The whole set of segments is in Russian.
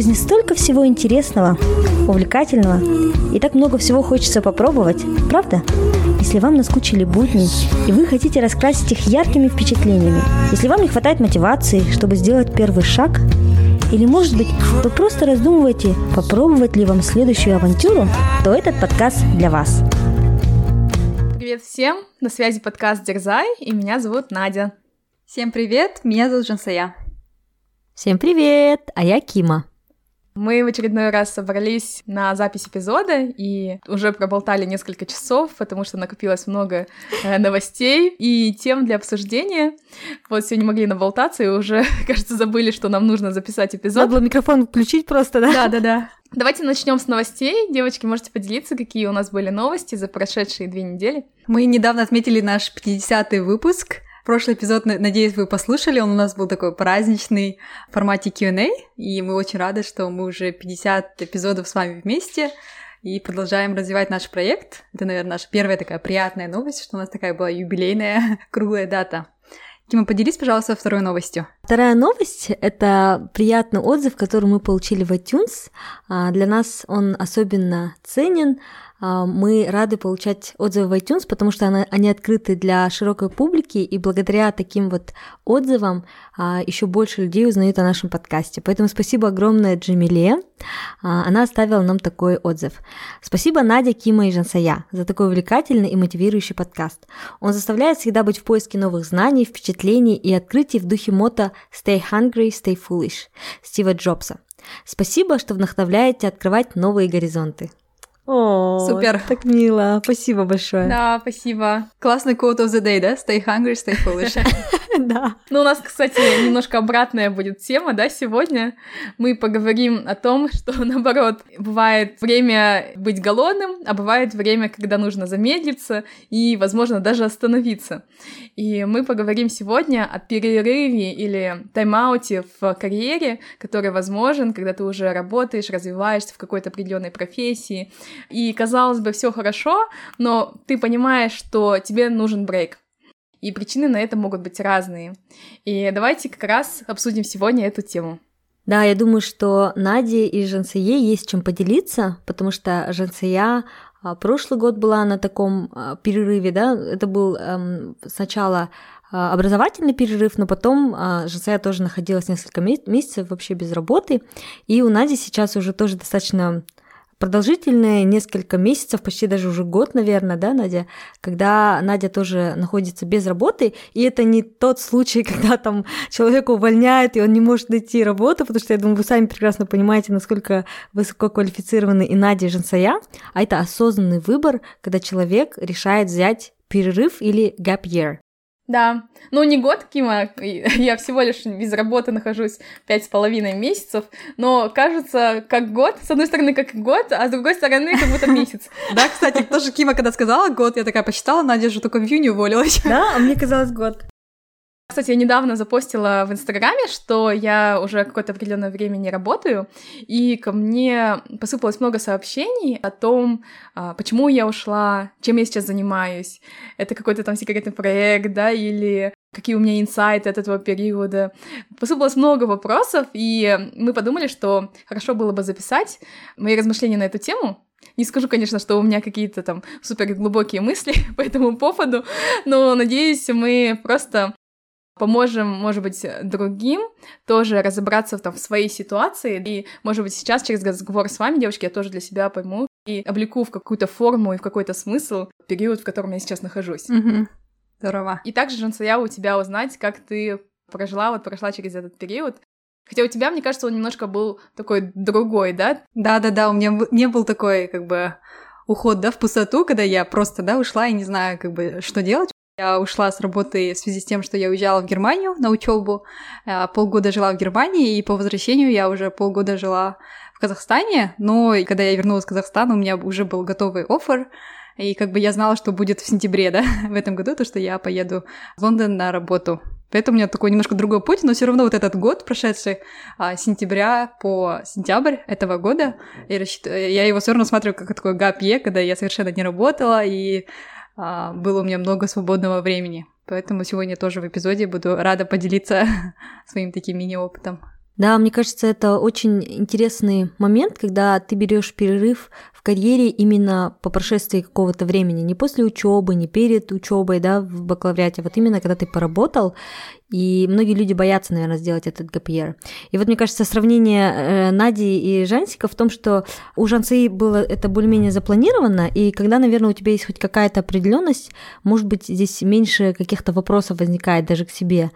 жизни столько всего интересного, увлекательного, и так много всего хочется попробовать, правда? Если вам наскучили будни, и вы хотите раскрасить их яркими впечатлениями, если вам не хватает мотивации, чтобы сделать первый шаг, или, может быть, вы просто раздумываете, попробовать ли вам следующую авантюру, то этот подкаст для вас. Привет всем! На связи подкаст Дерзай, и меня зовут Надя. Всем привет! Меня зовут Жансая. Всем привет! А я Кима. Мы в очередной раз собрались на запись эпизода и уже проболтали несколько часов, потому что накопилось много э, новостей и тем для обсуждения. Вот сегодня могли наболтаться и уже, кажется, забыли, что нам нужно записать эпизод. Надо было микрофон включить просто, да? Да, да, да. Давайте начнем с новостей. Девочки, можете поделиться, какие у нас были новости за прошедшие две недели. Мы недавно отметили наш 50-й выпуск. Прошлый эпизод, надеюсь, вы послушали, он у нас был такой праздничный в формате Q&A, и мы очень рады, что мы уже 50 эпизодов с вами вместе, и продолжаем развивать наш проект. Это, наверное, наша первая такая приятная новость, что у нас такая была юбилейная круглая дата. Кима, поделись, пожалуйста, второй новостью. Вторая новость — это приятный отзыв, который мы получили в iTunes. А, для нас он особенно ценен. А, мы рады получать отзывы в iTunes, потому что они открыты для широкой публики, и благодаря таким вот отзывам а, еще больше людей узнают о нашем подкасте. Поэтому спасибо огромное Джамиле. Она оставила нам такой отзыв. Спасибо Надя, Кима и Жансая за такой увлекательный и мотивирующий подкаст. Он заставляет всегда быть в поиске новых знаний, впечатлений и открытий в духе мото «Stay hungry, stay foolish» Стива Джобса. Спасибо, что вдохновляете открывать новые горизонты. О, Супер. Так мило. Спасибо большое. Да, спасибо. Классный quote of the day, да? Stay hungry, stay foolish. Да. Ну, у нас, кстати, немножко обратная будет тема, да, сегодня. Мы поговорим о том, что, наоборот, бывает время быть голодным, а бывает время, когда нужно замедлиться и, возможно, даже остановиться. И мы поговорим сегодня о перерыве или тайм-ауте в карьере, который возможен, когда ты уже работаешь, развиваешься в какой-то определенной профессии, и, казалось бы, все хорошо, но ты понимаешь, что тебе нужен брейк. И причины на это могут быть разные. И давайте как раз обсудим сегодня эту тему. Да, я думаю, что Наде и Жансее есть чем поделиться, потому что Жансея а, прошлый год была на таком а, перерыве, да, это был эм, сначала а, образовательный перерыв, но потом Жансея тоже находилась несколько месяцев вообще без работы, и у Нади сейчас уже тоже достаточно продолжительные несколько месяцев, почти даже уже год, наверное, да, Надя, когда Надя тоже находится без работы, и это не тот случай, когда там человека увольняют, и он не может найти работу, потому что, я думаю, вы сами прекрасно понимаете, насколько высококвалифицированы и Надя, и Жансая, а это осознанный выбор, когда человек решает взять перерыв или gap year. Да, ну не год, Кима, я всего лишь без работы нахожусь пять с половиной месяцев, но кажется, как год, с одной стороны, как год, а с другой стороны, как будто месяц. Да, кстати, тоже Кима, когда сказала год, я такая посчитала, Надя же только в июне уволилась. Да, а мне казалось год. Кстати, я недавно запостила в Инстаграме, что я уже какое-то определенное время не работаю, и ко мне посыпалось много сообщений о том, а, почему я ушла, чем я сейчас занимаюсь. Это какой-то там секретный проект, да, или какие у меня инсайты от этого периода. Посыпалось много вопросов, и мы подумали, что хорошо было бы записать мои размышления на эту тему, не скажу, конечно, что у меня какие-то там супер глубокие мысли по этому поводу, но надеюсь, мы просто поможем, может быть, другим тоже разобраться там, в своей ситуации. И, может быть, сейчас через разговор с вами, девочки, я тоже для себя пойму и облеку в какую-то форму и в какой-то смысл период, в котором я сейчас нахожусь. Угу. Здорово. И также, Жансая, у тебя узнать, как ты прожила, вот прошла через этот период. Хотя у тебя, мне кажется, он немножко был такой другой, да? Да-да-да, у меня не был такой, как бы, уход, да, в пустоту, когда я просто, да, ушла и не знаю, как бы, что делать. Я ушла с работы в связи с тем, что я уезжала в Германию на учебу. Э, полгода жила в Германии, и по возвращению я уже полгода жила в Казахстане. Но когда я вернулась в Казахстан, у меня уже был готовый офер. И как бы я знала, что будет в сентябре, да, в этом году, то, что я поеду в Лондон на работу. Поэтому у меня такой немножко другой путь, но все равно вот этот год, прошедший а, с сентября по сентябрь этого года, я, рассчит... я его все равно смотрю как такой гапье, когда я совершенно не работала, и было у меня много свободного времени. Поэтому сегодня тоже в эпизоде буду рада поделиться своим таким мини-опытом. Да, мне кажется, это очень интересный момент, когда ты берешь перерыв в карьере именно по прошествии какого-то времени, не после учебы, не перед учебой, да, в бакалавриате, вот именно когда ты поработал и многие люди боятся, наверное, сделать этот ГПР. И вот, мне кажется, сравнение э, Нади и Жансика в том, что у Жансы было это более-менее запланировано, и когда, наверное, у тебя есть хоть какая-то определенность, может быть, здесь меньше каких-то вопросов возникает даже к себе.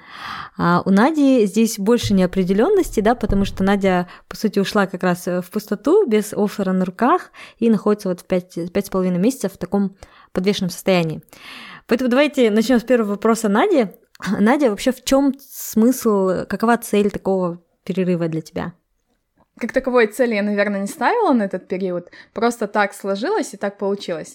А у Нади здесь больше неопределенности, да, потому что Надя, по сути, ушла как раз в пустоту, без оффера на руках, и находится вот в пять с половиной месяцев в таком подвешенном состоянии. Поэтому давайте начнем с первого вопроса Нади. Надя, вообще в чем смысл, какова цель такого перерыва для тебя? Как таковой цели я, наверное, не ставила на этот период, просто так сложилось и так получилось.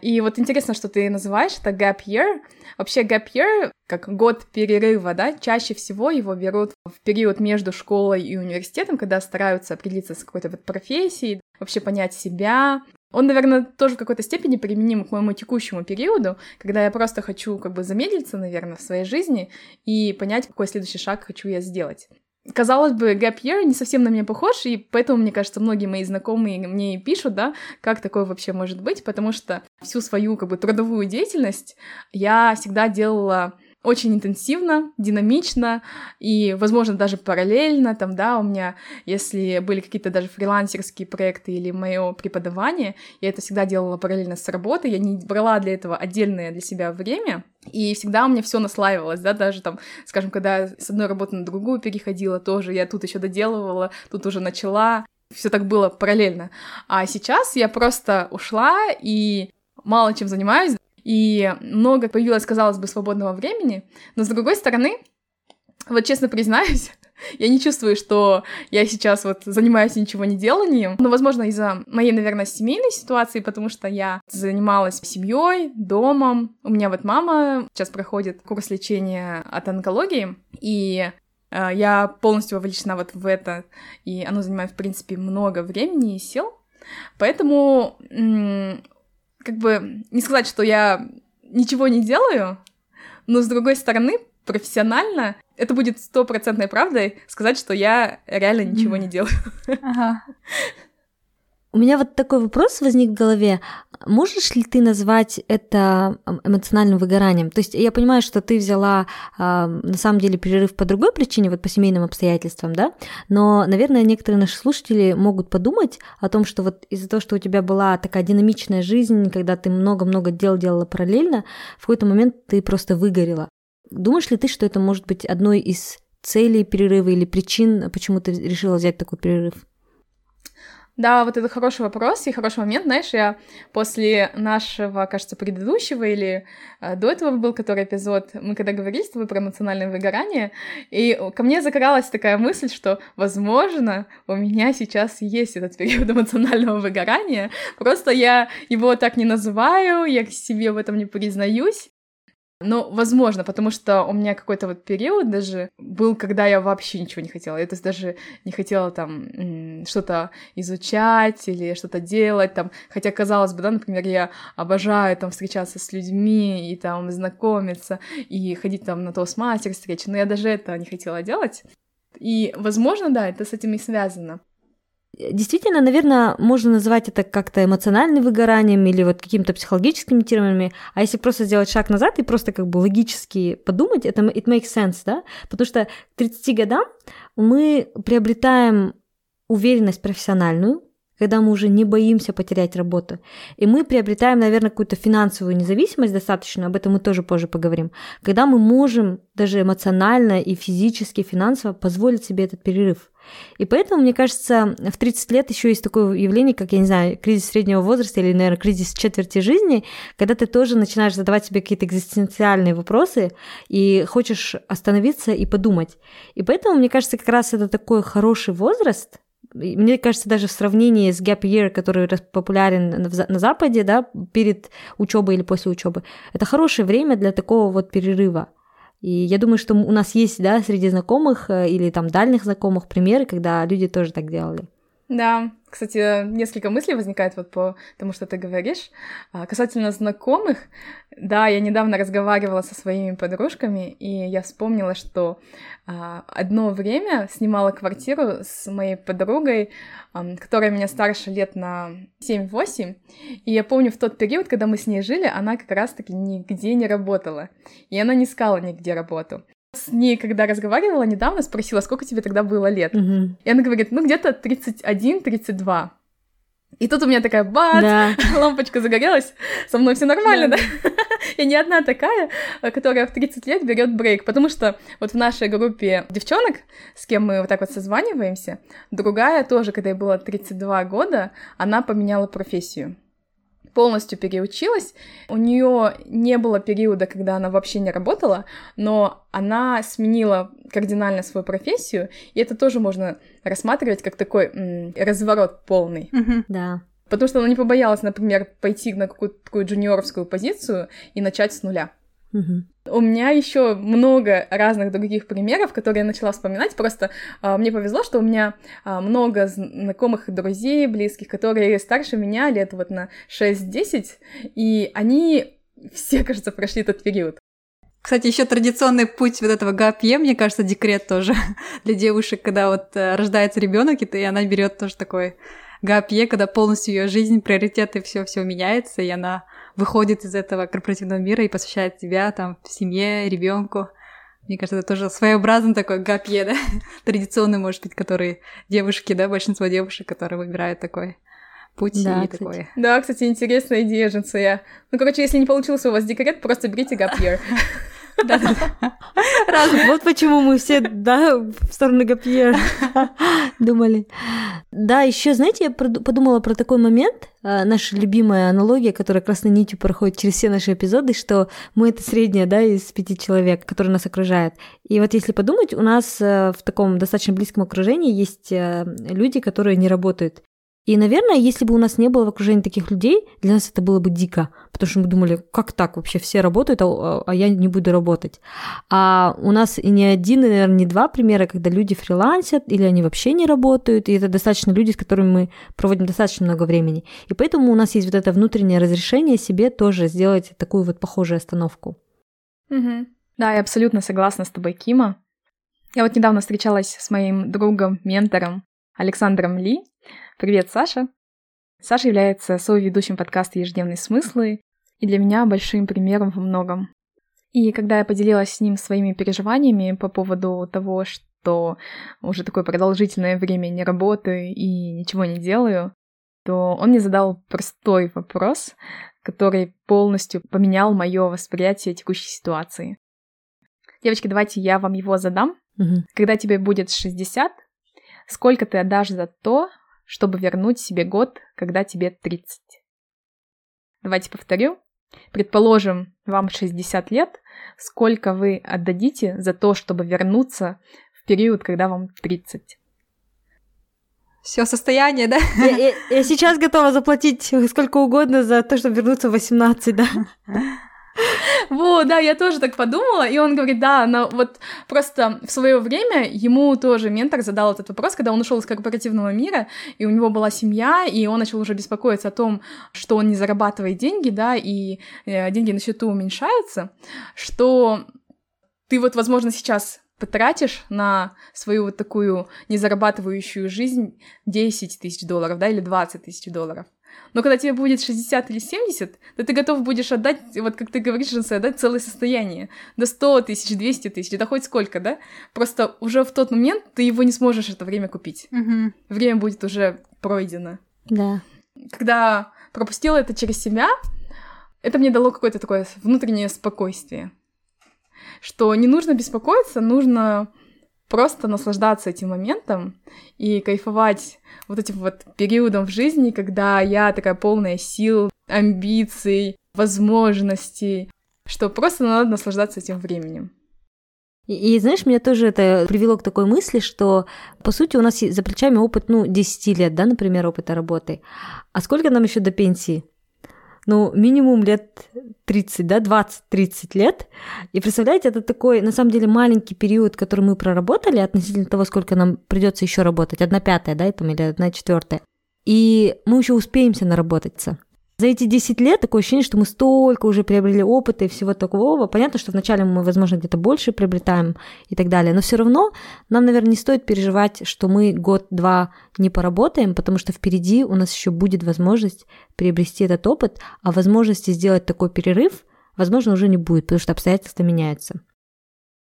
И вот интересно, что ты называешь это gap year. Вообще gap year, как год перерыва, да, чаще всего его берут в период между школой и университетом, когда стараются определиться с какой-то вот профессией, вообще понять себя, он, наверное, тоже в какой-то степени применим к моему текущему периоду, когда я просто хочу как бы замедлиться, наверное, в своей жизни и понять, какой следующий шаг хочу я сделать. Казалось бы, gap year не совсем на меня похож, и поэтому, мне кажется, многие мои знакомые мне и пишут, да, как такое вообще может быть, потому что всю свою как бы трудовую деятельность я всегда делала очень интенсивно, динамично и, возможно, даже параллельно, там, да, у меня, если были какие-то даже фрилансерские проекты или мое преподавание, я это всегда делала параллельно с работой, я не брала для этого отдельное для себя время, и всегда у меня все наслаивалось, да, даже там, скажем, когда с одной работы на другую переходила, тоже я тут еще доделывала, тут уже начала, все так было параллельно. А сейчас я просто ушла и мало чем занимаюсь, и много появилось, казалось бы, свободного времени, но с другой стороны, вот честно признаюсь, я не чувствую, что я сейчас вот занимаюсь ничего не деланием. Но, возможно, из-за моей, наверное, семейной ситуации, потому что я занималась семьей, домом. У меня вот мама сейчас проходит курс лечения от онкологии, и э, я полностью вовлечена вот в это, и оно занимает, в принципе, много времени и сил. Поэтому как бы не сказать, что я ничего не делаю, но с другой стороны, профессионально это будет стопроцентной правдой сказать, что я реально ничего не делаю. Ага. У меня вот такой вопрос возник в голове. Можешь ли ты назвать это эмоциональным выгоранием? То есть я понимаю, что ты взяла э, на самом деле перерыв по другой причине, вот по семейным обстоятельствам, да? Но, наверное, некоторые наши слушатели могут подумать о том, что вот из-за того, что у тебя была такая динамичная жизнь, когда ты много-много дел делала параллельно, в какой-то момент ты просто выгорела. Думаешь ли ты, что это может быть одной из целей перерыва или причин, почему ты решила взять такой перерыв? Да, вот это хороший вопрос и хороший момент. Знаешь, я после нашего, кажется, предыдущего или э, до этого был который эпизод, мы когда говорили с тобой про эмоциональное выгорание, и ко мне закралась такая мысль, что, возможно, у меня сейчас есть этот период эмоционального выгорания, просто я его так не называю, я к себе в этом не признаюсь, ну, возможно, потому что у меня какой-то вот период даже был, когда я вообще ничего не хотела. Я то есть даже не хотела там что-то изучать или что-то делать там. Хотя, казалось бы, да, например, я обожаю там встречаться с людьми и там знакомиться и ходить там на тост-мастер встречи, но я даже это не хотела делать. И, возможно, да, это с этим и связано. Действительно, наверное, можно назвать это как-то эмоциональным выгоранием или вот какими-то психологическими терминами, а если просто сделать шаг назад и просто как бы логически подумать, это it makes sense, да? Потому что к 30 годам мы приобретаем уверенность профессиональную, когда мы уже не боимся потерять работу. И мы приобретаем, наверное, какую-то финансовую независимость достаточно, об этом мы тоже позже поговорим, когда мы можем даже эмоционально и физически, финансово позволить себе этот перерыв. И поэтому, мне кажется, в 30 лет еще есть такое явление, как, я не знаю, кризис среднего возраста или, наверное, кризис четверти жизни, когда ты тоже начинаешь задавать себе какие-то экзистенциальные вопросы и хочешь остановиться и подумать. И поэтому, мне кажется, как раз это такой хороший возраст, мне кажется, даже в сравнении с gap year, который популярен на Западе, да, перед учебой или после учебы, это хорошее время для такого вот перерыва. И я думаю, что у нас есть, да, среди знакомых э, или там дальних знакомых примеры, когда люди тоже так делали. Да, кстати, несколько мыслей возникает вот по тому, что ты говоришь. А, касательно знакомых, да, я недавно разговаривала со своими подружками, и я вспомнила, что а, одно время снимала квартиру с моей подругой, которая меня старше лет на 7-8, и я помню в тот период, когда мы с ней жили, она как раз-таки нигде не работала, и она не искала нигде работу. С ней, когда разговаривала недавно, спросила, сколько тебе тогда было лет. Мгм. И она говорит, ну где-то 31-32. И тут у меня такая бац, Да. лампочка загорелась, со мной все нормально, да? Я не одна такая, которая в 30 лет берет брейк, потому что вот в нашей группе девчонок, с кем мы вот так вот созваниваемся, другая тоже, когда ей было 32 года, она поменяла профессию полностью переучилась. У нее не было периода, когда она вообще не работала, но она сменила кардинально свою профессию, и это тоже можно рассматривать как такой м, разворот полный. Да. Потому что она не побоялась, например, пойти на какую-то такую джуниоровскую позицию и начать с нуля. У меня еще много разных других примеров, которые я начала вспоминать. Просто а, мне повезло, что у меня а, много знакомых и друзей, близких, которые старше меня лет вот на 6-10, и они все, кажется, прошли этот период. Кстати, еще традиционный путь вот этого ГАПье, мне кажется, декрет тоже для девушек, когда вот э, рождается ребенок, и, она берет тоже такой ГАПье, когда полностью ее жизнь, приоритеты, все все меняется, и она выходит из этого корпоративного мира и посвящает себя там семье, ребенку. Мне кажется, это тоже своеобразный такой ГАПье, да, традиционный, может быть, который девушки, да, большинство девушек, которые выбирают такой путь Да, и кстати. такой. Да, кстати, интересная идея, Женция. Ну, короче, если не получился у вас декрет, просто берите гапьер. Вот почему мы все, да, в сторону Гапьера думали. Да, еще, знаете, я подумала про такой момент, а, наша любимая аналогия, которая красной нитью проходит через все наши эпизоды, что мы это средняя, да, из пяти человек, которые нас окружают. И вот если подумать, у нас э, в таком достаточно близком окружении есть э, люди, которые не работают. И, наверное, если бы у нас не было в окружении таких людей, для нас это было бы дико, потому что мы думали, как так вообще все работают, а, а я не буду работать. А у нас и не один, и, наверное, не два примера, когда люди фрилансят или они вообще не работают, и это достаточно люди, с которыми мы проводим достаточно много времени. И поэтому у нас есть вот это внутреннее разрешение себе тоже сделать такую вот похожую остановку. Мгм. Да, я абсолютно согласна с тобой, Кима. Я вот недавно встречалась с моим другом, ментором Александром Ли. Привет, Саша. Саша является соведущим подкаста «Ежедневные смыслы» и для меня большим примером во многом. И когда я поделилась с ним своими переживаниями по поводу того, что уже такое продолжительное время не работаю и ничего не делаю, то он мне задал простой вопрос, который полностью поменял мое восприятие текущей ситуации. Девочки, давайте я вам его задам. Мгм. Когда тебе будет 60, сколько ты отдашь за то, чтобы вернуть себе год, когда тебе 30? Давайте повторю. Предположим, вам 60 лет. Сколько вы отдадите за то, чтобы вернуться в период, когда вам 30? Все состояние, да? Я, я- я сейчас готова заплатить сколько угодно за то, чтобы вернуться в 18, да? Вот, да, я тоже так подумала, и он говорит, да, но вот просто в свое время ему тоже ментор задал этот вопрос, когда он ушел из корпоративного мира, и у него была семья, и он начал уже беспокоиться о том, что он не зарабатывает деньги, да, и э, деньги на счету уменьшаются, что ты вот, возможно, сейчас потратишь на свою вот такую незарабатывающую жизнь 10 тысяч долларов, да, или 20 тысяч долларов. Но когда тебе будет 60 или 70, то ты готов будешь отдать, вот как ты говоришь, Женсе, отдать целое состояние. До 100 тысяч, 200 тысяч, да хоть сколько, да? Просто уже в тот момент ты его не сможешь это время купить. Мгм. Время будет уже пройдено. Да. Когда пропустила это через себя, это мне дало какое-то такое внутреннее спокойствие. Что не нужно беспокоиться, нужно просто наслаждаться этим моментом и кайфовать вот этим вот периодом в жизни, когда я такая полная сил, амбиций, возможностей, что просто надо наслаждаться этим временем. И, и, знаешь, меня тоже это привело к такой мысли, что, по сути, у нас за плечами опыт, ну, 10 лет, да, например, опыта работы. А сколько нам еще до пенсии? Ну, минимум лет 30, да, 20-30 лет. И представляете, это такой, на самом деле, маленький период, который мы проработали относительно того, сколько нам придется еще работать. Одна пятая, да, там, или одна четвертая. И мы еще успеемся наработаться. За эти 10 лет такое ощущение, что мы столько уже приобрели опыта и всего такого. Понятно, что вначале мы, возможно, где-то больше приобретаем и так далее, но все равно нам, наверное, не стоит переживать, что мы год-два не поработаем, потому что впереди у нас еще будет возможность приобрести этот опыт, а возможности сделать такой перерыв, возможно, уже не будет, потому что обстоятельства меняются.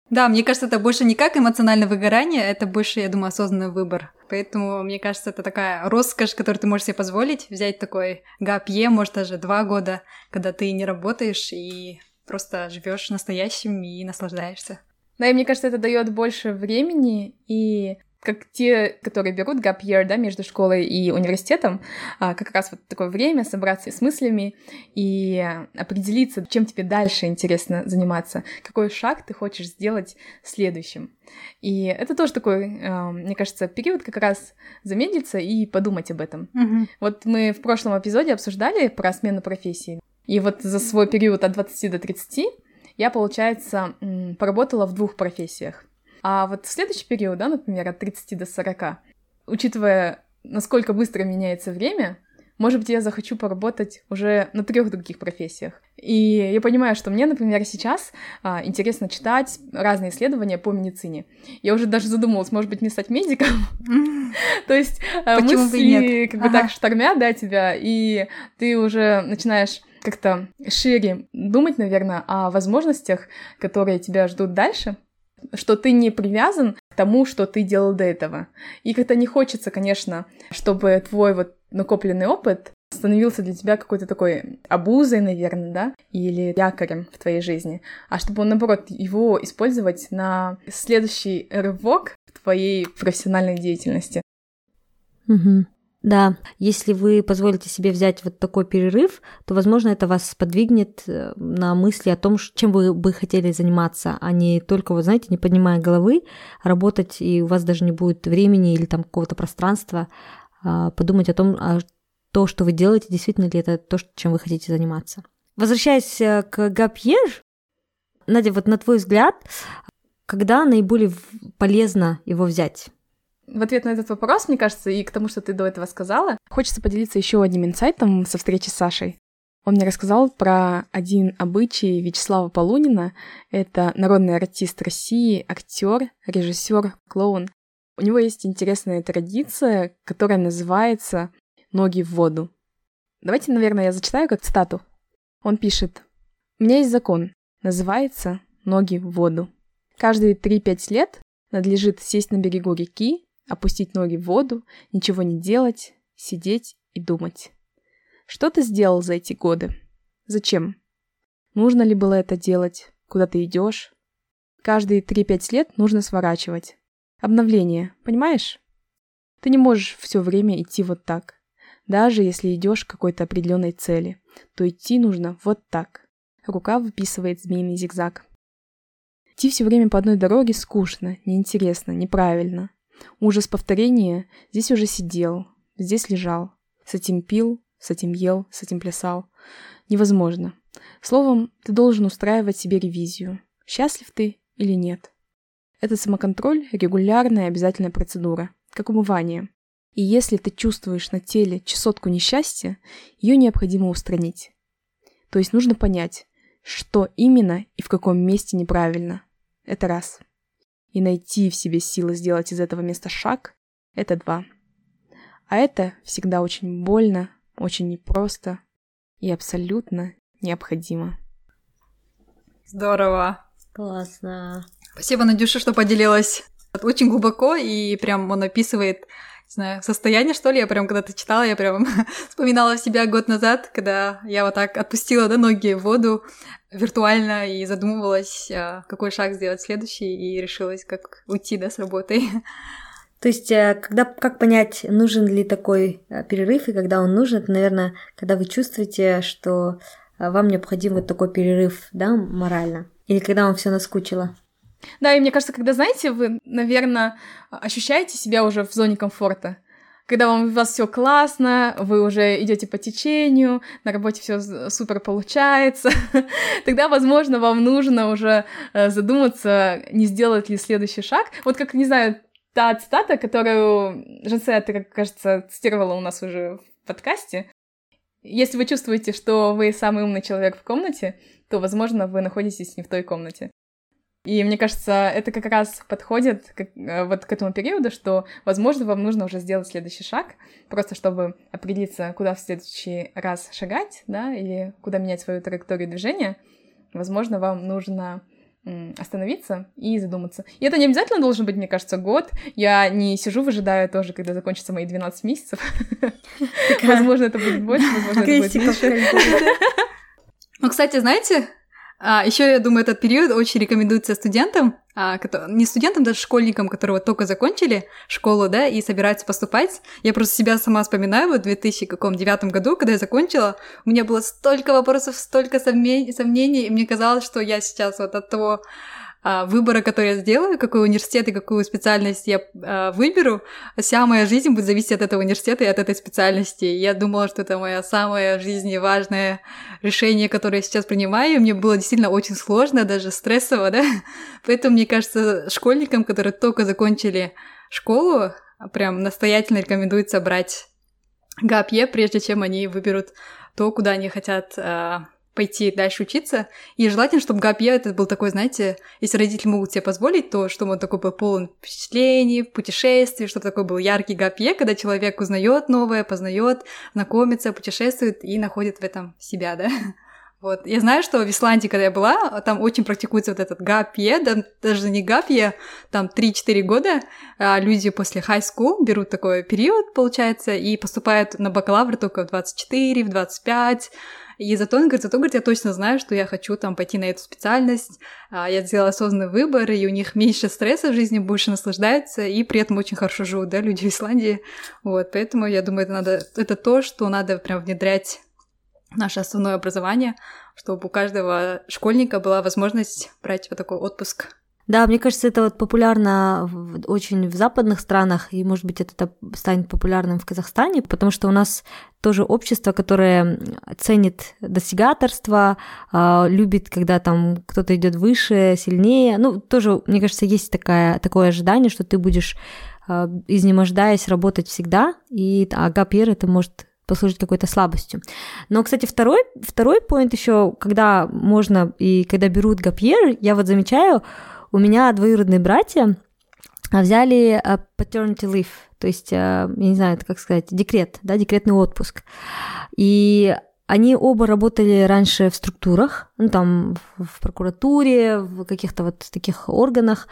Да, мне кажется, это больше не как эмоциональное выгорание, это больше, я думаю, осознанный выбор. Поэтому, мне кажется, это такая роскошь, которую ты можешь себе позволить, взять такой гапье, может, даже два года, когда ты не работаешь и просто живешь настоящим и наслаждаешься. Да, и мне кажется, это дает больше времени и как те, которые берут gap year, да, между школой и университетом, а, как раз вот такое время собраться с мыслями и определиться, чем тебе дальше интересно заниматься, какой шаг ты хочешь сделать следующим. И это тоже такой, а, мне кажется, период как раз замедлиться и подумать об этом. Угу. Вот мы в прошлом эпизоде обсуждали про смену профессии, и вот за свой период от 20 до 30 я, получается, поработала в двух профессиях. А вот в следующий период, да, например, от 30 до 40, учитывая, насколько быстро меняется время, может быть, я захочу поработать уже на трех других профессиях. И я понимаю, что мне, например, сейчас а, интересно читать разные исследования по медицине. Я уже даже задумалась, может быть, мне стать медиком. То есть а, мысли как бы так штормят, да, тебя, и ты уже начинаешь как-то шире думать, наверное, о возможностях, которые тебя ждут дальше что ты не привязан к тому, что ты делал до этого. И как-то не хочется, конечно, чтобы твой вот накопленный опыт становился для тебя какой-то такой обузой, наверное, да, или якорем в твоей жизни, а чтобы наоборот, его использовать на следующий рывок в твоей профессиональной деятельности. Угу. Да, если вы позволите себе взять вот такой перерыв, то, возможно, это вас подвигнет э, на мысли о том, чем вы бы хотели заниматься, а не только, вы знаете, не поднимая головы, работать, и у вас даже не будет времени или там какого-то пространства а, подумать о том, а то, что вы делаете, действительно ли это то, чем вы хотите заниматься. Возвращаясь э, к Гапьер, Надя, вот на твой взгляд, когда наиболее полезно его взять? В ответ на этот вопрос, мне кажется, и к тому, что ты до этого сказала, хочется поделиться еще одним инсайтом со встречи с Сашей. Он мне рассказал про один обычай Вячеслава Полунина. Это народный артист России, актер, режиссер, клоун. У него есть интересная традиция, которая называется «Ноги в воду». Давайте, наверное, я зачитаю как цитату. Он пишет «У меня есть закон, называется «Ноги в воду». Каждые 3-5 лет надлежит сесть на берегу реки опустить ноги в воду, ничего не делать, сидеть и думать. Что ты сделал за эти годы? Зачем? Нужно ли было это делать? Куда ты идешь? Каждые 3-5 лет нужно сворачивать. Обновление, понимаешь? Ты не можешь все время идти вот так. Даже если идешь к какой-то определенной цели, то идти нужно вот так. Рука выписывает змеиный зигзаг. Идти все время по одной дороге скучно, неинтересно, неправильно. Ужас повторения здесь уже сидел, здесь лежал. С этим пил, с этим ел, с этим плясал. Невозможно. Словом, ты должен устраивать себе ревизию. Счастлив ты или нет. Это самоконтроль – регулярная обязательная процедура, как умывание. И если ты чувствуешь на теле чесотку несчастья, ее необходимо устранить. То есть нужно понять, что именно и в каком месте неправильно. Это раз и найти в себе силы сделать из этого места шаг — это два. А это всегда очень больно, очень непросто и абсолютно необходимо. Здорово. Классно. Спасибо, Надюша, что поделилась. Очень глубоко и прям он описывает не знаю, состояние, что ли. Я прям, когда ты читала, я прям вспоминала себя год назад, когда я вот так отпустила да, ноги в воду, виртуально и задумывалась, а, какой шаг сделать следующий, и решилась, как уйти, да, с работы. То есть, э, когда, как понять, нужен ли такой э, перерыв, и когда он нужен, это, наверное, когда вы чувствуете, что э, вам необходим вот такой перерыв, да, морально, или когда вам все наскучило. Да, и мне кажется, когда, знаете, вы, наверное, ощущаете себя уже в зоне комфорта, когда вам, у вас все классно, вы уже идете по течению, на работе все супер получается, тогда, возможно, вам нужно уже э, задуматься, не сделать ли следующий шаг. Вот как, не знаю, та цитата, которую Женсе, ты, как кажется, цитировала у нас уже в подкасте. Если вы чувствуете, что вы самый умный человек в комнате, то, возможно, вы находитесь не в той комнате. И мне кажется, это как раз подходит к, э, вот к этому периоду, что, возможно, вам нужно уже сделать следующий шаг, просто чтобы определиться, куда в следующий раз шагать, да, или куда менять свою траекторию движения. Возможно, вам нужно остановиться и задуматься. И это не обязательно должен быть, мне кажется, год. Я не сижу, выжидаю тоже, когда закончатся мои 12 месяцев. Возможно, это будет больше, возможно, это будет меньше. Ну, кстати, знаете, а, еще, я думаю, этот период очень рекомендуется студентам, а, не студентам, даже школьникам, которые вот только закончили школу, да, и собираются поступать. Я просто себя сама вспоминаю, вот в 2009 году, когда я закончила, у меня было столько вопросов, столько сомнений, и мне казалось, что я сейчас вот от того выбора, который я сделаю, какой университет и какую специальность я а, выберу, вся моя жизнь будет зависеть от этого университета и от этой специальности. Я думала, что это мое самое жизни важное решение, которое я сейчас принимаю. Мне было действительно очень сложно, даже стрессово, да. Поэтому, мне кажется, школьникам, которые только закончили школу, прям настоятельно рекомендуется брать ГАПЕ, прежде чем они выберут то, куда они хотят а, пойти дальше учиться. И желательно, чтобы ГАПье это был такой, знаете, если родители могут себе позволить, то чтобы он такой был полон впечатлений, путешествий, чтобы такой был яркий ГАПье, когда человек узнает новое, познает, знакомится, путешествует и находит в этом себя, да. Вот. Я знаю, что в Исландии, когда я была, там очень практикуется вот этот гапье, да, даже не гапье, там 3-4 года а люди после high school берут такой период, получается, и поступают на бакалавр только в 24, в 25, и зато он говорит, зато, говорит, я точно знаю, что я хочу там пойти на эту специальность, а, я сделала осознанный выбор, и у них меньше стресса в жизни, больше наслаждаются, и при этом очень хорошо живут, да, люди в Исландии. Вот, поэтому я думаю, это надо, это то, что надо прям внедрять в наше основное образование, чтобы у каждого школьника была возможность брать вот такой отпуск да, мне кажется, это вот популярно очень в западных странах, и, может быть, это станет популярным в Казахстане, потому что у нас тоже общество, которое ценит достигаторство, э, любит, когда там кто-то идет выше, сильнее. Ну, тоже, мне кажется, есть такая, такое ожидание, что ты будешь, э, изнемождаясь, работать всегда, и а это может послужить какой-то слабостью. Но, кстати, второй, второй поинт еще, когда можно и когда берут гапьер, я вот замечаю, у меня двоюродные братья а, взяли а, paternity leave, то есть, а, я не знаю, это как сказать, декрет, да, декретный отпуск. И они оба работали раньше в структурах, ну, там, в прокуратуре, в каких-то вот таких органах.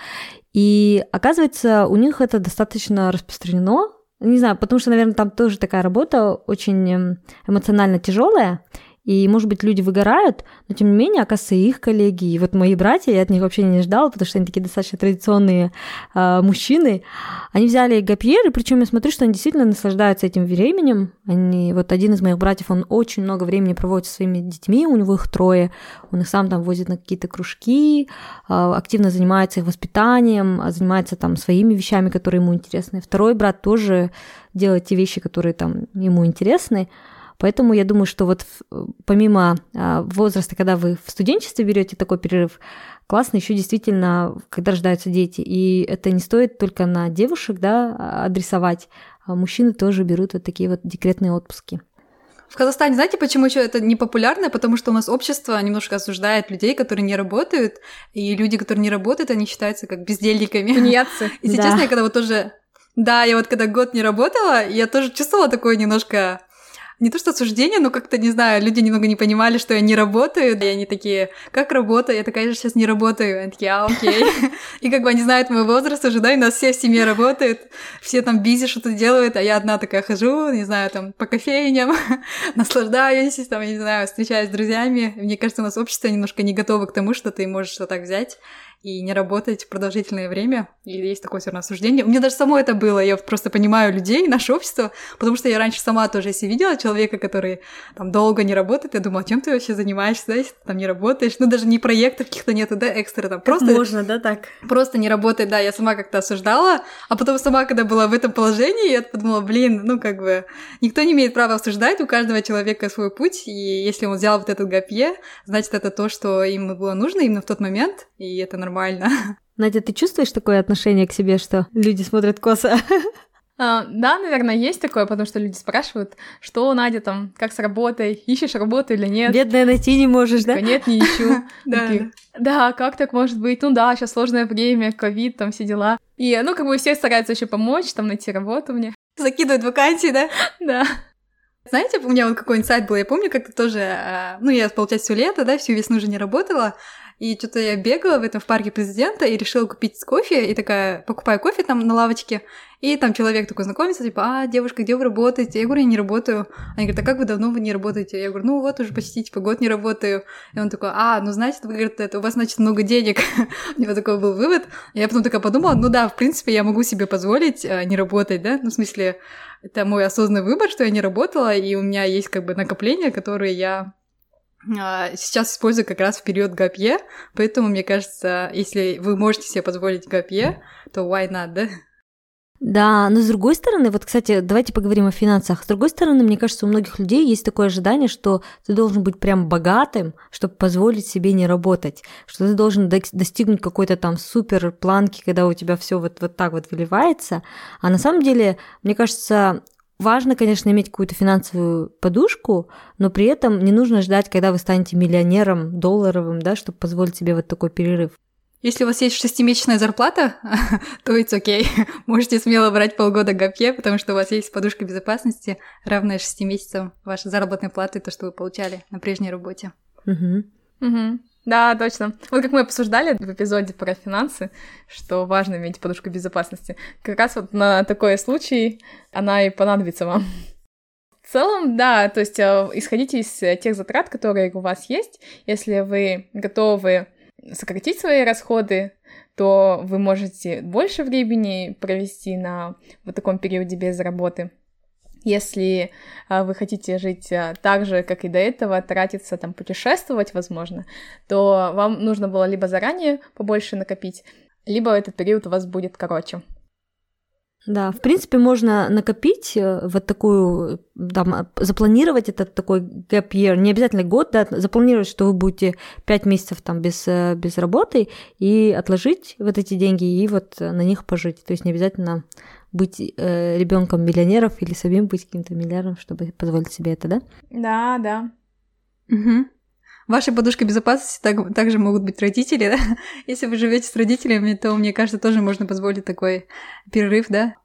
И оказывается, у них это достаточно распространено. Не знаю, потому что, наверное, там тоже такая работа очень эм, эмоционально тяжелая. И, может быть, люди выгорают, но тем не менее, оказывается, их коллеги, и вот мои братья, я от них вообще не ждала, потому что они такие достаточно традиционные э, мужчины, они взяли гапьер, и причем я смотрю, что они действительно наслаждаются этим временем. Они, вот один из моих братьев, он очень много времени проводит со своими детьми, у него их трое, он их сам там возит на какие-то кружки, э, активно занимается их воспитанием, занимается там своими вещами, которые ему интересны. Второй брат тоже делает те вещи, которые там ему интересны. Поэтому я думаю, что вот помимо а, возраста, когда вы в студенчестве берете такой перерыв, классно еще действительно, когда рождаются дети. И это не стоит только на девушек да, а, адресовать. А мужчины тоже берут вот такие вот декретные отпуски. В Казахстане, знаете, почему еще это не популярно? Потому что у нас общество немножко осуждает людей, которые не работают, и люди, которые не работают, они считаются как бездельниками. Тунеядцы. Если да. честно, я когда вот тоже... Да, я вот когда год не работала, я тоже чувствовала такое немножко не то что осуждение, но как-то, не знаю, люди немного не понимали, что я не работаю, и они такие, как работа? Я такая же сейчас не работаю. Они такие, а, окей. И как бы они знают мой возраст уже, да, и нас все в семье работают, все там бизи что-то делают, а я одна такая хожу, не знаю, там, по кофейням, наслаждаюсь, там, не знаю, встречаюсь с друзьями. Мне кажется, у нас общество немножко не готово к тому, что ты можешь вот так взять и не работать продолжительное время. И есть такое все равно осуждение. У меня даже само это было. Я просто понимаю людей, наше общество, потому что я раньше сама тоже, если видела человека, который там долго не работает, я думала, чем ты вообще занимаешься, да, если ты там не работаешь. Ну, даже не проектов каких-то нету, да, экстра там. Просто... Можно, да, так? Просто не работает, да. Я сама как-то осуждала, а потом сама, когда была в этом положении, я подумала, блин, ну, как бы, никто не имеет права осуждать, у каждого человека свой путь, и если он взял вот этот гапье, значит, это то, что ему было нужно именно в тот момент, и это нормально. Надя, ты чувствуешь такое отношение к себе, что люди смотрят косо? А, да, наверное, есть такое, потому что люди спрашивают, что, Надя, там, как с работой, ищешь работу или нет? Бедная найти не можешь, да? Нет, не ищу. Да, как так может быть? Ну да, сейчас сложное время, ковид, там все дела. И, ну, как бы все стараются еще помочь, там, найти работу мне. Закидывают вакансии, да? Да. Знаете, у меня вот какой инсайт был, я помню, как-то тоже, а, ну, я, получается, все лето, да, всю весну уже не работала, и что-то я бегала в этом в парке президента и решила купить кофе, и такая покупаю кофе там на лавочке, и там человек такой знакомится, типа, а, девушка, где вы работаете? Я говорю, я не работаю. Они говорят, а как вы давно вы не работаете? Я говорю, ну вот уже почти, типа, год не работаю. И он такой, а, ну значит, вы, говорит, это, у вас, значит, много денег. у него такой был вывод. Я потом такая подумала, ну да, в принципе, я могу себе позволить э, не работать, да, ну, в смысле, это мой осознанный выбор, что я не работала, и у меня есть как бы накопления, которые я сейчас использую как раз в период гапье, поэтому, мне кажется, если вы можете себе позволить гапье, то why not, да? Да, но с другой стороны, вот, кстати, давайте поговорим о финансах. С другой стороны, мне кажется, у многих людей есть такое ожидание, что ты должен быть прям богатым, чтобы позволить себе не работать, что ты должен достигнуть какой-то там супер планки, когда у тебя все вот, вот так вот выливается. А на самом деле, мне кажется, Важно, конечно, иметь какую-то финансовую подушку, но при этом не нужно ждать, когда вы станете миллионером долларовым, да, чтобы позволить себе вот такой перерыв. Если у вас есть шестимесячная зарплата, то it's окей. Okay. Можете смело брать полгода гапье, потому что у вас есть подушка безопасности, равная шести месяцам вашей заработной платы, то, что вы получали на прежней работе. Угу. Угу. Да, точно. Вот как мы обсуждали в эпизоде про финансы, что важно иметь подушку безопасности. Как раз вот на такой случай она и понадобится вам. В целом, да, то есть э, исходите из тех затрат, которые у вас есть. Если вы готовы сократить свои расходы, то вы можете больше времени провести на вот таком периоде без работы. Если а, вы хотите жить а, так же, как и до этого, тратиться, там, путешествовать, возможно, то вам нужно было либо заранее побольше накопить, либо этот период у вас будет короче. Да, в принципе, можно накопить э, вот такую, там, запланировать этот такой gap year, не обязательно год, да, запланировать, что вы будете 5 месяцев там без, э, без работы, и отложить вот эти деньги, и вот на них пожить. То есть не обязательно быть э, ребенком миллионеров или самим быть каким-то миллионером, чтобы позволить себе это, да? Да, да. Угу. Вашей подушкой безопасности так, также могут быть родители, да? Если вы живете с родителями, то, мне кажется, тоже можно позволить такой перерыв, да?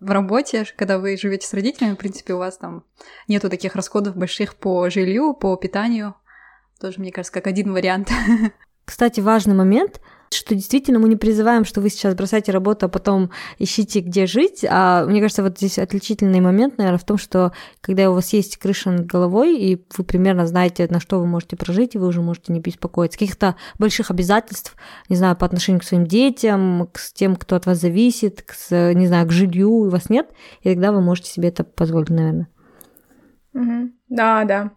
В работе, когда вы живете с родителями, в принципе, у вас там нету таких расходов больших по жилью, по питанию. Тоже, мне кажется, как один вариант. Кстати, важный момент — что действительно мы не призываем, что вы сейчас бросаете работу, а потом ищите, где жить. А мне кажется, вот здесь отличительный момент, наверное, в том, что когда у вас есть крыша над головой, и вы примерно знаете, на что вы можете прожить, и вы уже можете не беспокоиться. Каких-то больших обязательств, не знаю, по отношению к своим детям, к тем, кто от вас зависит, к, не знаю, к жилью у вас нет, и тогда вы можете себе это позволить, наверное. Да, да.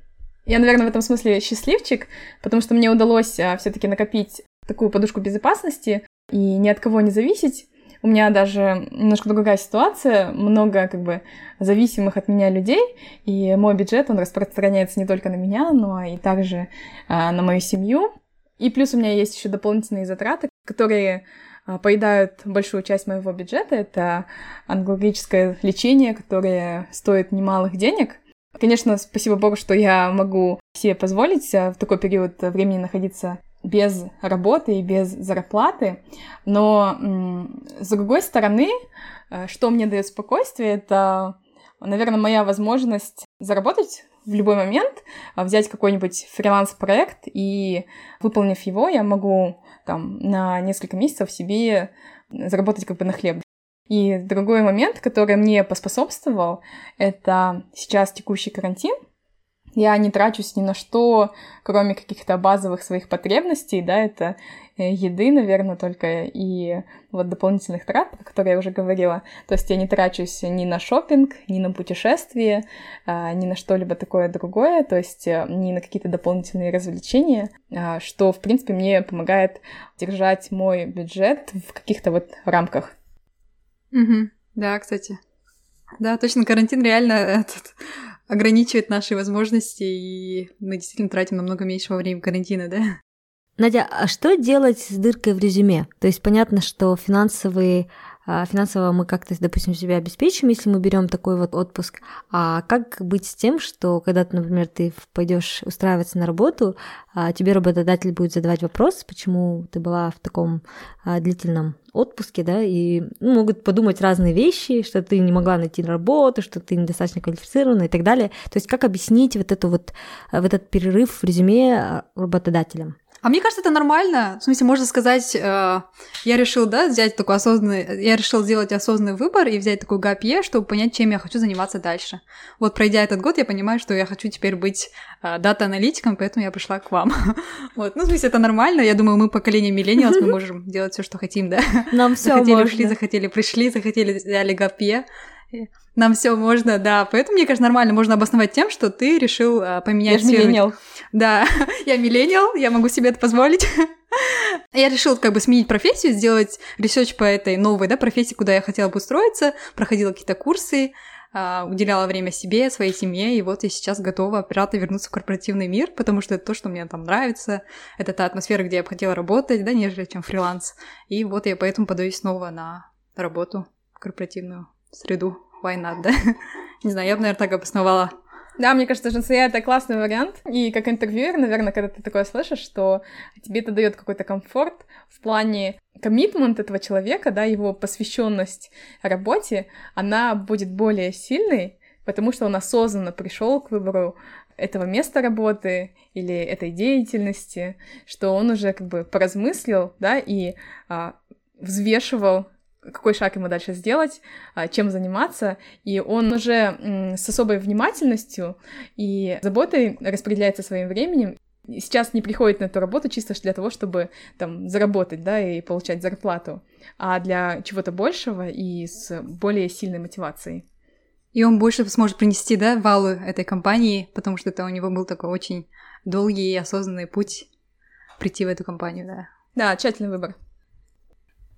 Я, наверное, в этом смысле счастливчик, потому что мне удалось а, все-таки накопить такую подушку безопасности и ни от кого не зависеть. У меня даже немножко другая ситуация, много как бы зависимых от меня людей, и мой бюджет, он распространяется не только на меня, но и также а, на мою семью. И плюс у меня есть еще дополнительные затраты, которые а, поедают большую часть моего бюджета. Это онкологическое лечение, которое стоит немалых денег. Конечно, спасибо Богу, что я могу себе позволить а, в такой период времени находиться без работы и без зарплаты. Но с другой стороны, э, что мне дает спокойствие, это, наверное, моя возможность заработать в любой момент, а, взять какой-нибудь фриланс-проект и, выполнив его, я могу там на несколько месяцев себе заработать как бы на хлеб. И другой момент, который мне поспособствовал, это сейчас текущий карантин — я не трачусь ни на что, кроме каких-то базовых своих потребностей, да, это э, еды, наверное, только и вот дополнительных трат, про которые я уже говорила. То есть я не трачусь ни на шопинг, ни на путешествие, а, ни на что-либо такое другое, то есть э, ни на какие-то дополнительные развлечения, а, что, в принципе, мне помогает держать мой бюджет в каких-то вот рамках. Угу. Да, кстати. Да, точно, карантин реально этот ограничивает наши возможности, и мы действительно тратим намного меньше во время карантина, да? Надя, а что делать с дыркой в резюме? То есть понятно, что финансовые финансово мы как-то, допустим, себя обеспечим, если мы берем такой вот отпуск. А как быть с тем, что когда, например, ты пойдешь устраиваться на работу, а тебе работодатель будет задавать вопрос, почему ты была в таком а, длительном отпуске, да, и ну, могут подумать разные вещи, что ты не могла найти работу, что ты недостаточно квалифицирована и так далее. То есть как объяснить вот, эту вот, вот этот перерыв в резюме работодателям? А мне кажется, это нормально. В смысле, можно сказать, э, я решил, да, взять такой осознанный, я решил сделать осознанный выбор и взять такой гапье, чтобы понять, чем я хочу заниматься дальше. Вот пройдя этот год, я понимаю, что я хочу теперь быть э, дата-аналитиком, поэтому я пришла к вам. вот, ну, в смысле, это нормально. Я думаю, мы поколение миллениалс, мы можем делать все, что хотим, да. Нам все Захотели, можно. ушли, захотели, пришли, захотели, взяли гапье. Нам все можно, да. Поэтому, мне кажется, нормально можно обосновать тем, что ты решил а, поменять я сферу. Миллениал. Да, я миллениал, я могу себе это позволить. я решил как бы сменить профессию, сделать research по этой новой да, профессии, куда я хотела бы устроиться, проходила какие-то курсы, а, уделяла время себе, своей семье, и вот я сейчас готова обратно вернуться в корпоративный мир, потому что это то, что мне там нравится, это та атмосфера, где я бы хотела работать, да, нежели чем фриланс. И вот я поэтому подаюсь снова на работу корпоративную среду why not, да? Не знаю, я бы, наверное, так обосновала. Да, мне кажется, женсея — это классный вариант. И как интервьюер, наверное, когда ты такое слышишь, что тебе это дает какой-то комфорт в плане коммитмент этого человека, да, его посвященность работе, она будет более сильной, потому что он осознанно пришел к выбору этого места работы или этой деятельности, что он уже как бы поразмыслил, да, и а, взвешивал какой шаг ему дальше сделать, а, чем заниматься, и он уже с особой внимательностью и заботой распределяется своим временем. Сейчас не приходит на эту работу чисто для того, чтобы там заработать, да, и получать зарплату, а для чего-то большего и с более сильной мотивацией. И он больше сможет принести, да, валу этой компании, потому что это у него был такой очень долгий и осознанный путь прийти в эту компанию, да. Да, тщательный выбор.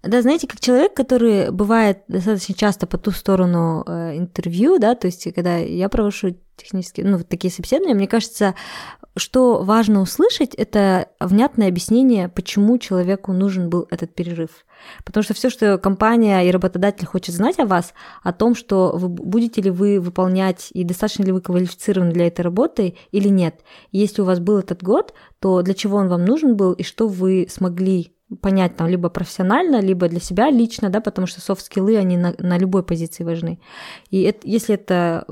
Да, знаете, как человек, который бывает достаточно часто по ту сторону э, интервью, да, то есть когда я провожу технические, ну, такие собеседования, мне кажется, что важно услышать, это внятное объяснение, почему человеку нужен был этот перерыв. Потому что все, что компания и работодатель хочет знать о вас, о том, что вы, будете ли вы выполнять и достаточно ли вы квалифицированы для этой работы или нет. Если у вас был этот год, то для чего он вам нужен был и что вы смогли понять там либо профессионально, либо для себя лично, да, потому что софт-скиллы, они на, на любой позиции важны. И это, если это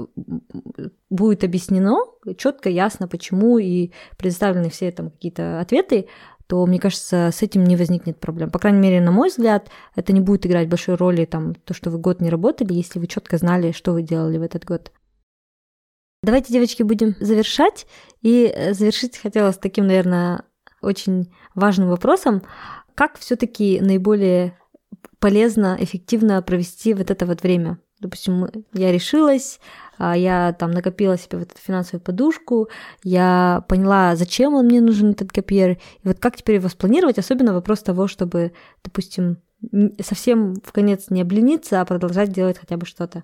будет объяснено четко, ясно, почему, и предоставлены все там какие-то ответы, то, мне кажется, с этим не возникнет проблем. По крайней мере, на мой взгляд, это не будет играть большой роли, там, то, что вы год не работали, если вы четко знали, что вы делали в этот год. Давайте, девочки, будем завершать. И э, завершить хотела с таким, наверное, очень важным вопросом как все-таки наиболее полезно, эффективно провести вот это вот время? Допустим, я решилась, а, я там накопила себе вот эту финансовую подушку, я поняла, зачем он мне нужен, этот копьер, и вот как теперь его спланировать, особенно вопрос того, чтобы, допустим, совсем в конец не облениться, а продолжать делать хотя бы что-то.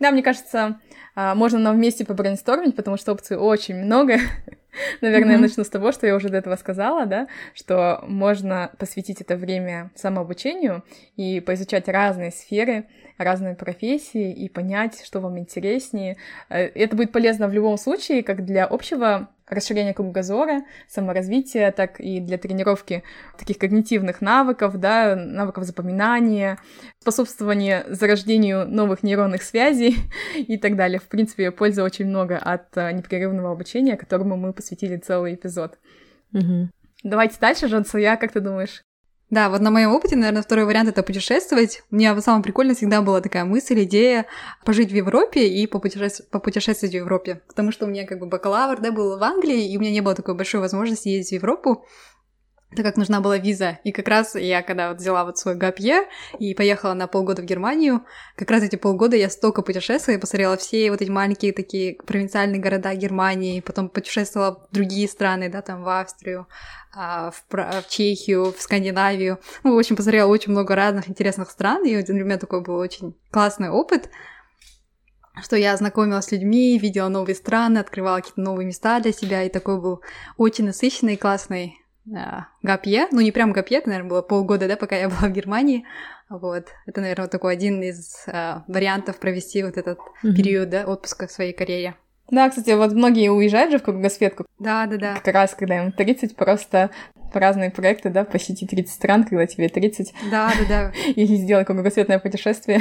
Да, мне кажется, а, можно нам вместе побрейнстормить, потому что опций очень много. Наверное, mm-hmm. я начну с того, что я уже до этого сказала, да, что можно посвятить это время самообучению и поизучать разные сферы, разные профессии и понять, что вам интереснее. Э, это будет полезно в любом случае, как для общего расширения кругозора, саморазвития, так и для тренировки таких когнитивных навыков, да, навыков запоминания, способствования зарождению новых нейронных связей и так далее. В принципе, пользы очень много от э, непрерывного обучения, которому мы посвятили целый эпизод. Угу. Давайте дальше, Жансуя, как ты думаешь? Да, вот на моем опыте, наверное, второй вариант это путешествовать. У меня самое прикольное всегда была такая мысль, идея пожить в Европе и попутешествовать, попутешествовать в Европе. Потому что у меня как бы бакалавр, да, был в Англии, и у меня не было такой большой возможности ездить в Европу так как нужна была виза. И как раз я, когда вот взяла вот свой гапье и поехала на полгода в Германию, как раз эти полгода я столько путешествовала, я посмотрела все вот эти маленькие такие провинциальные города Германии, потом путешествовала в другие страны, да, там в Австрию, а, в, в Чехию, в Скандинавию. Ну, в общем, посмотрела очень много разных интересных стран, и для меня такой был очень классный опыт что я знакомилась с людьми, видела новые страны, открывала какие-то новые места для себя, и такой был очень насыщенный, классный gap year, ну не прям gap year, это, наверное, было полгода, да, пока я была в Германии, вот, это, наверное, вот такой один из э, вариантов провести вот этот mm-hmm. период, да, отпуска в своей карьере. Да, кстати, вот многие уезжают же в кругосветку. Да, да, да. Как раз, когда им 30, просто по разные проекты, да, посетить 30 стран, когда тебе 30. Да, да, да. Или сделать кругосветное путешествие.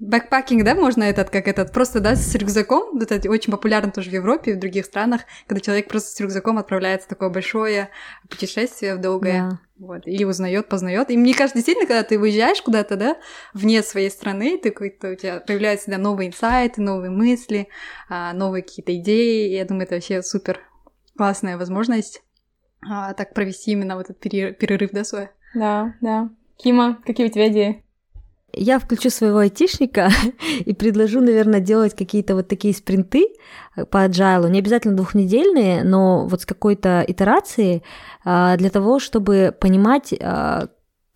Backpacking, да, можно этот, как этот, просто, да, с рюкзаком, это очень популярно тоже в Европе и в других странах, когда человек просто с рюкзаком отправляется в такое большое путешествие в долгое, да. вот, или узнает, познает. И мне кажется, действительно, когда ты выезжаешь куда-то, да, вне своей страны, ты какой-то, у тебя появляются всегда новые инсайты, новые мысли, а, новые какие-то идеи, и я думаю, это вообще супер классная возможность а, так провести именно вот этот перерыв, да, свой. Да, да. Кима, какие у тебя идеи? Я включу своего айтишника и предложу, наверное, делать какие-то вот такие спринты э, по agile, не обязательно двухнедельные, но вот с какой-то итерацией а, для того, чтобы понимать, а,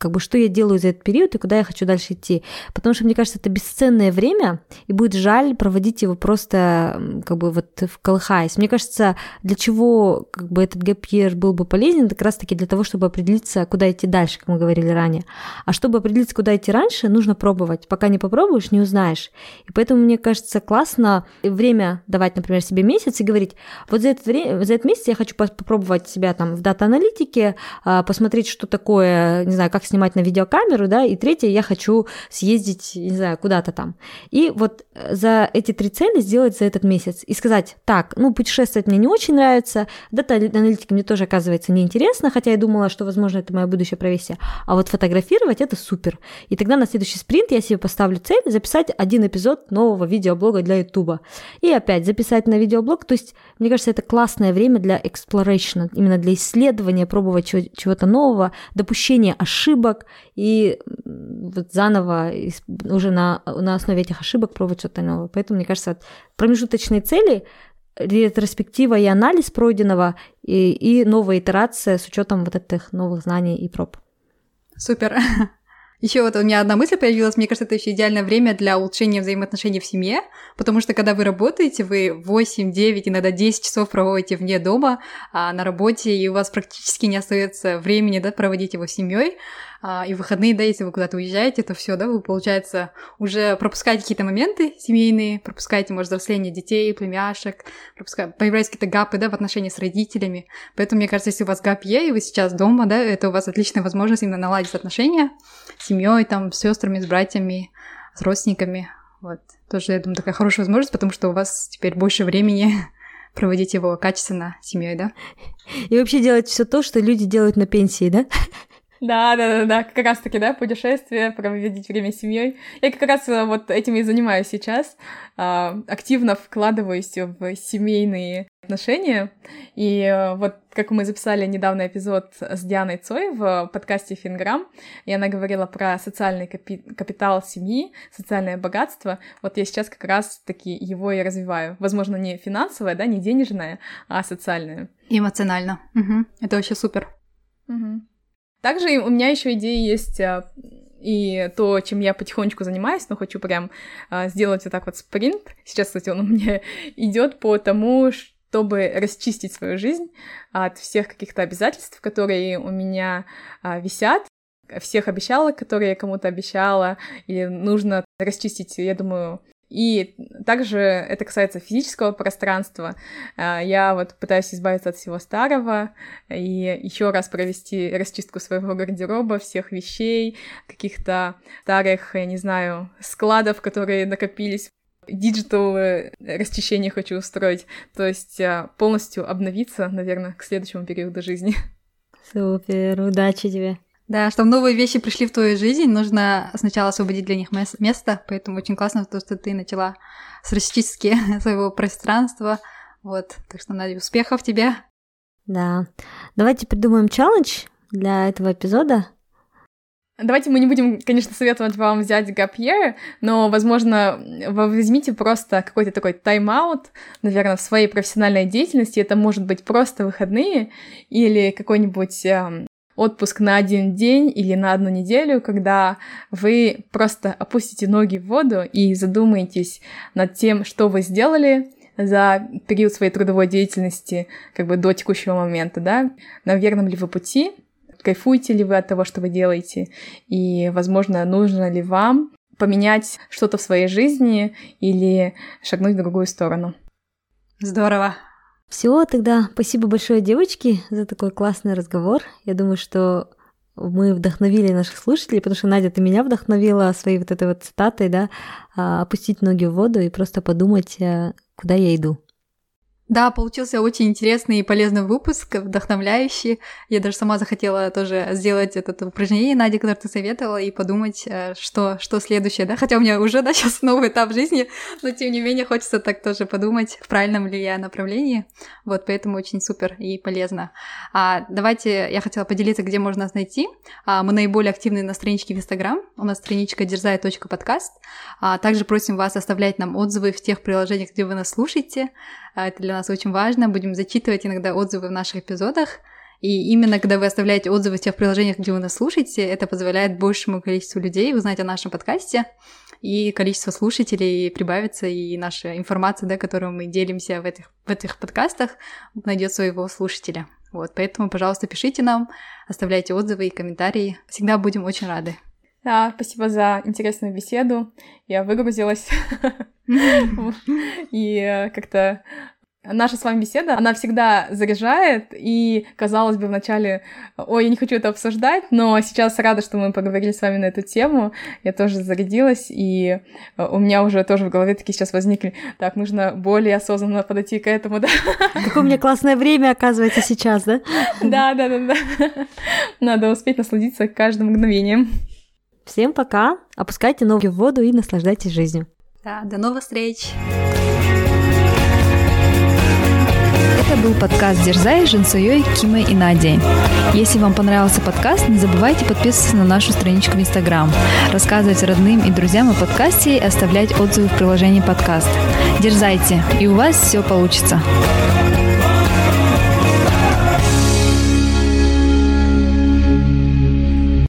как бы что я делаю за этот период и куда я хочу дальше идти. Потому что, мне кажется, это бесценное время, и будет жаль проводить его просто как бы вот в колыхаясь. Мне кажется, для чего как бы этот гэпьер был бы полезен, как раз-таки для того, чтобы определиться, куда идти дальше, как мы говорили ранее. А чтобы определиться, куда идти раньше, нужно пробовать. Пока не попробуешь, не узнаешь. И поэтому, мне кажется, классно время давать, например, себе месяц и говорить, вот за это, время, за этот месяц я хочу попробовать себя там в дата-аналитике, а, посмотреть, что такое, не знаю, как снимать на видеокамеру, да, и третье, я хочу съездить, не знаю, куда-то там. И вот э, за эти три цели сделать за этот месяц и сказать, так, ну, путешествовать мне не очень нравится, дата-аналитика мне тоже, оказывается, неинтересно, хотя я думала, что, возможно, это мое будущее профессия, а вот фотографировать это супер. И тогда на следующий спринт я себе поставлю цель записать один эпизод нового видеоблога для Ютуба. И опять записать на видеоблог, то есть, мне кажется, это классное время для exploration, именно для исследования, пробовать чего-то нового, допущения ошибок, ошибок и вот заново уже на, на основе этих ошибок пробовать что-то новое. Поэтому, мне кажется, промежуточные цели ретроспектива и анализ пройденного и, и новая итерация с учетом вот этих новых знаний и проб. Супер. Еще вот у меня одна мысль появилась, мне кажется, это еще идеальное время для улучшения взаимоотношений в семье, потому что когда вы работаете, вы 8, 9, иногда 10 часов проводите вне дома, а на работе, и у вас практически не остается времени да, проводить его с семьей, а, и выходные, да, если вы куда-то уезжаете, то все, да, вы, получается, уже пропускаете какие-то моменты семейные, пропускаете, может, взросление детей, племяшек, пропускаете, появляются какие-то гапы, да, в отношении с родителями. Поэтому, мне кажется, если у вас гап есть, и вы сейчас дома, да, это у вас отличная возможность именно наладить отношения с семьей, там, с сестрами, с братьями, с родственниками. Вот. Тоже, я думаю, такая хорошая возможность, потому что у вас теперь больше времени проводить его качественно с семьей, да? И вообще делать все то, что люди делают на пенсии, да? Да, да, да, да, как раз таки, да, путешествие, проводить время с семьей. Я как раз э, вот этим и занимаюсь сейчас. А, активно вкладываюсь в семейные отношения. И э, вот как мы записали недавно эпизод с Дианой Цой в подкасте Финграм, и она говорила про социальный капи- капитал семьи, социальное богатство. Вот я сейчас как раз таки его и развиваю. Возможно, не финансовое, да, не денежное, а социальное. Эмоционально. Угу. Это вообще супер. Угу. Также у меня еще идеи есть а, и то, чем я потихонечку занимаюсь, но хочу прям а, сделать вот так вот спринт. Сейчас, кстати, он у меня идет по тому, чтобы расчистить свою жизнь от всех каких-то обязательств, которые у меня а, висят, всех обещала, которые я кому-то обещала, или нужно расчистить, я думаю, и также это касается физического пространства. А, я вот пытаюсь избавиться от всего старого и еще раз провести расчистку своего гардероба, всех вещей, каких-то старых, я не знаю, складов, которые накопились digital расчищение хочу устроить, то есть а, полностью обновиться, наверное, к следующему периоду жизни. Супер, удачи тебе. Да, чтобы новые вещи пришли в твою жизнь, нужно сначала освободить для них место, поэтому очень классно то, что ты начала с расчистки своего пространства. Вот, так что, Надя, успехов тебе! Да. Давайте придумаем челлендж для этого эпизода. Давайте мы не будем, конечно, советовать вам взять gap year, но, возможно, вы возьмите просто какой-то такой тайм-аут, наверное, в своей профессиональной деятельности. Это может быть просто выходные или какой-нибудь э, отпуск на один день или на одну неделю, когда вы просто опустите ноги в воду и задумаетесь над тем, что вы сделали, за период своей трудовой деятельности, как бы до текущего момента, да, на верном ли вы пути, кайфуете ли вы от того, что вы делаете, и, возможно, нужно ли вам поменять что-то в своей жизни или шагнуть в другую сторону. Здорово. Все, тогда спасибо большое, девочки, за такой классный разговор. Я думаю, что мы вдохновили наших слушателей, потому что Надя, ты меня вдохновила своей вот этой вот цитатой, да, а, опустить ноги в воду и просто подумать, э, куда я иду. Да, получился очень интересный и полезный выпуск, вдохновляющий. Я даже сама захотела тоже сделать это упражнение, Надя, которое ты советовала, и подумать, э, что, что следующее, да? Хотя у меня уже, да, сейчас новый этап жизни, но тем не менее хочется так тоже подумать, в правильном ли я направлении. Вот, поэтому очень супер и полезно. А, давайте, я хотела поделиться, где можно нас найти. А, мы наиболее активны на страничке в Инстаграм. У нас страничка дерзай.подкаст. А, также просим вас оставлять нам отзывы в тех приложениях, где вы нас слушаете. А, это для нас очень важно. Будем зачитывать иногда отзывы в наших эпизодах. И именно когда вы оставляете отзывы в тех приложениях, где вы нас слушаете, это позволяет большему количеству людей узнать о нашем подкасте, и количество слушателей прибавится, и наша информация, да, которую мы делимся в этих, в этих подкастах, найдет своего слушателя. Вот, поэтому, пожалуйста, пишите нам, оставляйте отзывы и комментарии. Всегда будем очень рады. Да, спасибо за интересную беседу. Я выгрузилась. И э, как-то Наша с вами беседа, она всегда заряжает, и, казалось бы, вначале, ой, я не хочу это обсуждать, но сейчас рада, что мы поговорили с вами на эту тему, я тоже зарядилась, и э, у меня уже тоже в голове такие сейчас возникли, так, нужно более осознанно подойти к этому, да. Какое у меня классное время, оказывается, сейчас, да? Да, да, да, да. Надо успеть насладиться каждым мгновением. Всем пока, опускайте ноги в воду и наслаждайтесь жизнью. Да, до новых встреч! Это был подкаст «Дерзай» с Жансуей, Кимой и Надей. Если вам понравился подкаст, не забывайте подписываться на нашу страничку в Инстаграм, рассказывать родным и друзьям о подкасте и оставлять отзывы в приложении подкаст. Дерзайте, и у вас все получится.